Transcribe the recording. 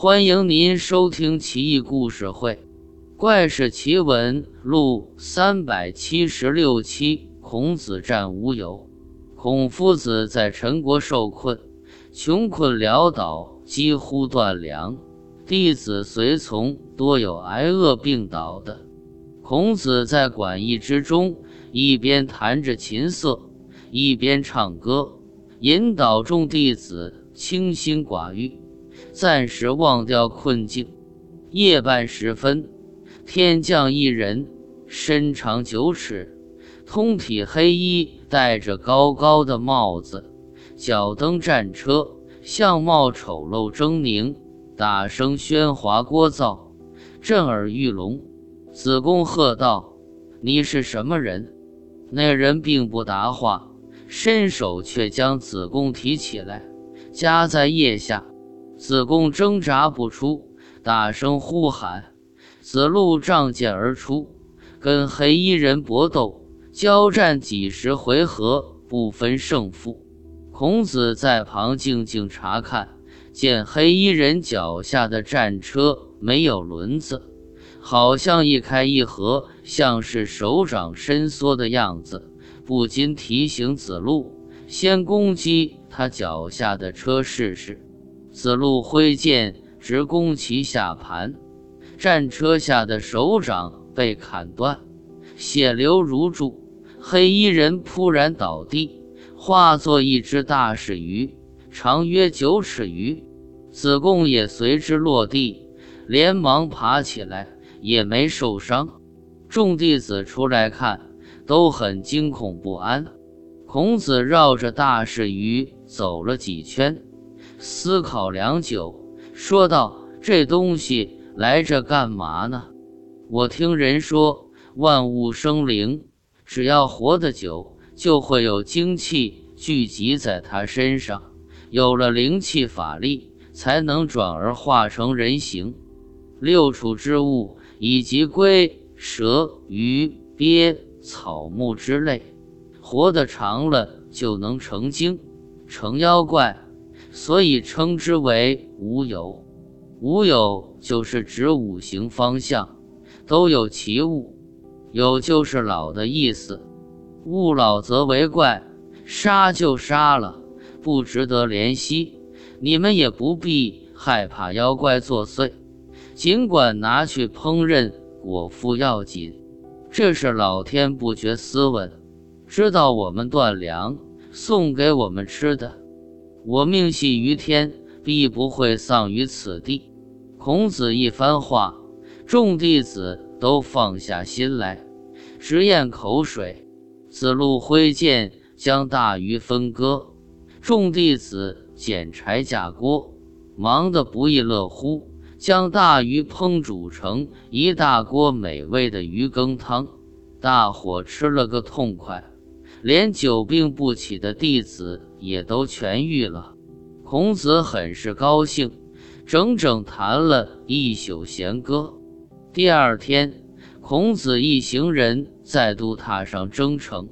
欢迎您收听《奇异故事会·怪事奇闻录》三百七十六期。孔子战吴有。孔夫子在陈国受困，穷困潦倒，几乎断粮，弟子随从多有挨饿病倒的。孔子在馆驿之中，一边弹着琴瑟，一边唱歌，引导众弟子清心寡欲。暂时忘掉困境。夜半时分，天降一人，身长九尺，通体黑衣，戴着高高的帽子，脚蹬战车，相貌丑陋狰狞，打声喧哗聒噪，震耳欲聋。子贡喝道：“你是什么人？”那人并不答话，伸手却将子贡提起来，夹在腋下。子贡挣扎不出，大声呼喊。子路仗剑而出，跟黑衣人搏斗，交战几十回合，不分胜负。孔子在旁静静查看，见黑衣人脚下的战车没有轮子，好像一开一合，像是手掌伸缩的样子，不禁提醒子路，先攻击他脚下的车试试。子路挥剑直攻其下盘，战车下的手掌被砍断，血流如注。黑衣人扑然倒地，化作一只大士鱼，长约九尺余。子贡也随之落地，连忙爬起来，也没受伤。众弟子出来看，都很惊恐不安。孔子绕着大士鱼走了几圈。思考良久，说道：“这东西来这干嘛呢？我听人说，万物生灵，只要活得久，就会有精气聚集在他身上，有了灵气法力，才能转而化成人形。六畜之物，以及龟、蛇、鱼、鳖、草木之类，活得长了，就能成精，成妖怪。”所以称之为五有，五有就是指五行方向都有其物，有就是老的意思。物老则为怪，杀就杀了，不值得怜惜。你们也不必害怕妖怪作祟，尽管拿去烹饪果腹要紧。这是老天不绝斯文，知道我们断粮，送给我们吃的。我命系于天，必不会丧于此地。孔子一番话，众弟子都放下心来，直咽口水。子路挥剑将大鱼分割，众弟子捡柴架锅，忙得不亦乐乎，将大鱼烹煮成一大锅美味的鱼羹汤。大伙吃了个痛快。连久病不起的弟子也都痊愈了，孔子很是高兴，整整弹了一宿弦歌。第二天，孔子一行人再度踏上征程。